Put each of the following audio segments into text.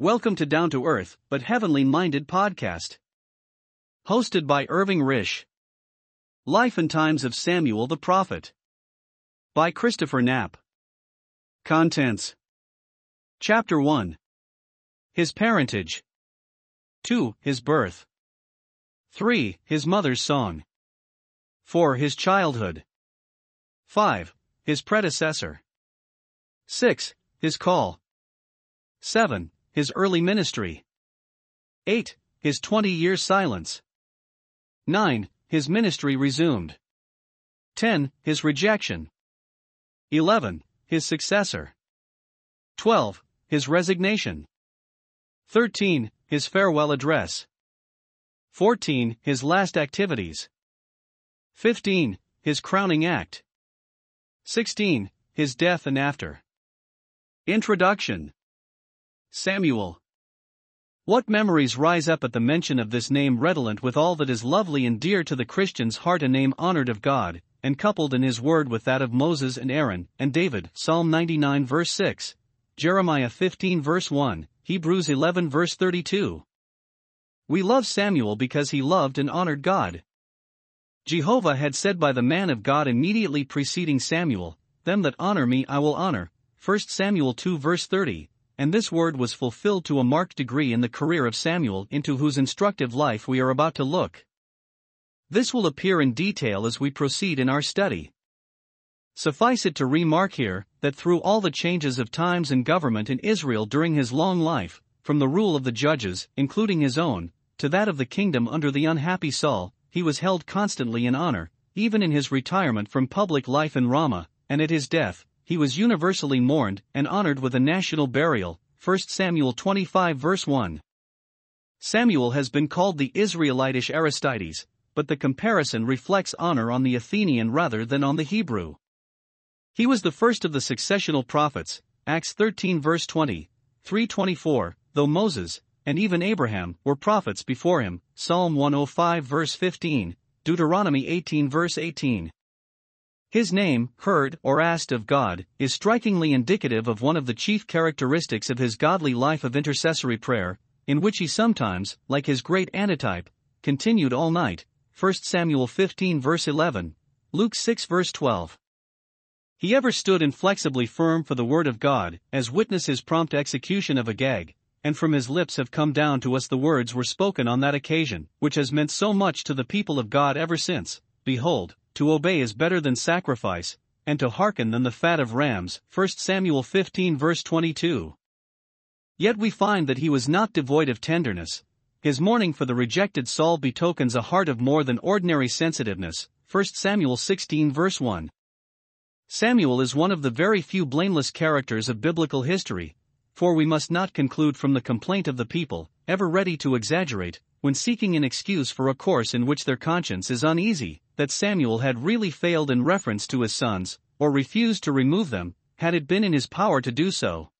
Welcome to Down to Earth, but Heavenly Minded podcast. Hosted by Irving Risch. Life and Times of Samuel the Prophet. By Christopher Knapp. Contents Chapter 1 His Parentage. 2. His Birth. 3. His Mother's Song. 4. His Childhood. 5. His Predecessor. 6. His Call. 7. His early ministry. 8. His 20 years silence. 9. His ministry resumed. 10. His rejection. 11. His successor. 12. His resignation. 13. His farewell address. 14. His last activities. 15. His crowning act. 16. His death and after. Introduction Samuel. What memories rise up at the mention of this name redolent with all that is lovely and dear to the Christian's heart, a name honored of God, and coupled in his word with that of Moses and Aaron and David. Psalm 99 verse 6, Jeremiah 15 verse 1, Hebrews 11 verse 32. We love Samuel because he loved and honored God. Jehovah had said by the man of God immediately preceding Samuel, Them that honor me I will honor. 1 Samuel 2 verse 30, and this word was fulfilled to a marked degree in the career of Samuel, into whose instructive life we are about to look. This will appear in detail as we proceed in our study. Suffice it to remark here that through all the changes of times and government in Israel during his long life, from the rule of the judges, including his own, to that of the kingdom under the unhappy Saul, he was held constantly in honor, even in his retirement from public life in Ramah, and at his death, he was universally mourned and honored with a national burial. 1 Samuel 25 verse 1. Samuel has been called the Israelitish Aristides, but the comparison reflects honor on the Athenian rather than on the Hebrew. He was the first of the successional prophets, Acts 13 verse 20, 324, though Moses, and even Abraham, were prophets before him, Psalm 105 verse 15, Deuteronomy 18 verse 18. His name, heard or asked of God, is strikingly indicative of one of the chief characteristics of his godly life of intercessory prayer, in which he sometimes, like his great antitype, continued all night. 1 Samuel 15 verse 11, Luke 6 verse 12. He ever stood inflexibly firm for the word of God, as witness his prompt execution of Agag, and from his lips have come down to us the words were spoken on that occasion, which has meant so much to the people of God ever since. Behold, to obey is better than sacrifice, and to hearken than the fat of rams. 1 Samuel 15 verse 22. Yet we find that he was not devoid of tenderness. His mourning for the rejected Saul betokens a heart of more than ordinary sensitiveness. 1 Samuel 16 verse 1. Samuel is one of the very few blameless characters of biblical history, for we must not conclude from the complaint of the people, ever ready to exaggerate, when seeking an excuse for a course in which their conscience is uneasy, that Samuel had really failed in reference to his sons, or refused to remove them, had it been in his power to do so.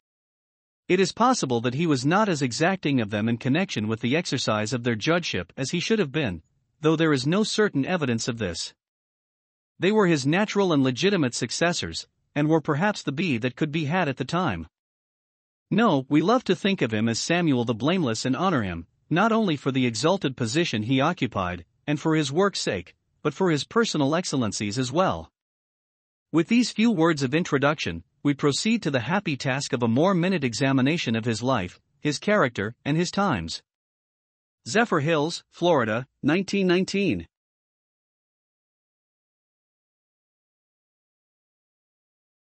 It is possible that he was not as exacting of them in connection with the exercise of their judgeship as he should have been, though there is no certain evidence of this. They were his natural and legitimate successors, and were perhaps the bee that could be had at the time. No, we love to think of him as Samuel the blameless and honor him, not only for the exalted position he occupied, and for his work's sake, but for his personal excellencies as well. With these few words of introduction, we proceed to the happy task of a more minute examination of his life, his character, and his times. Zephyrhills, Florida, 1919.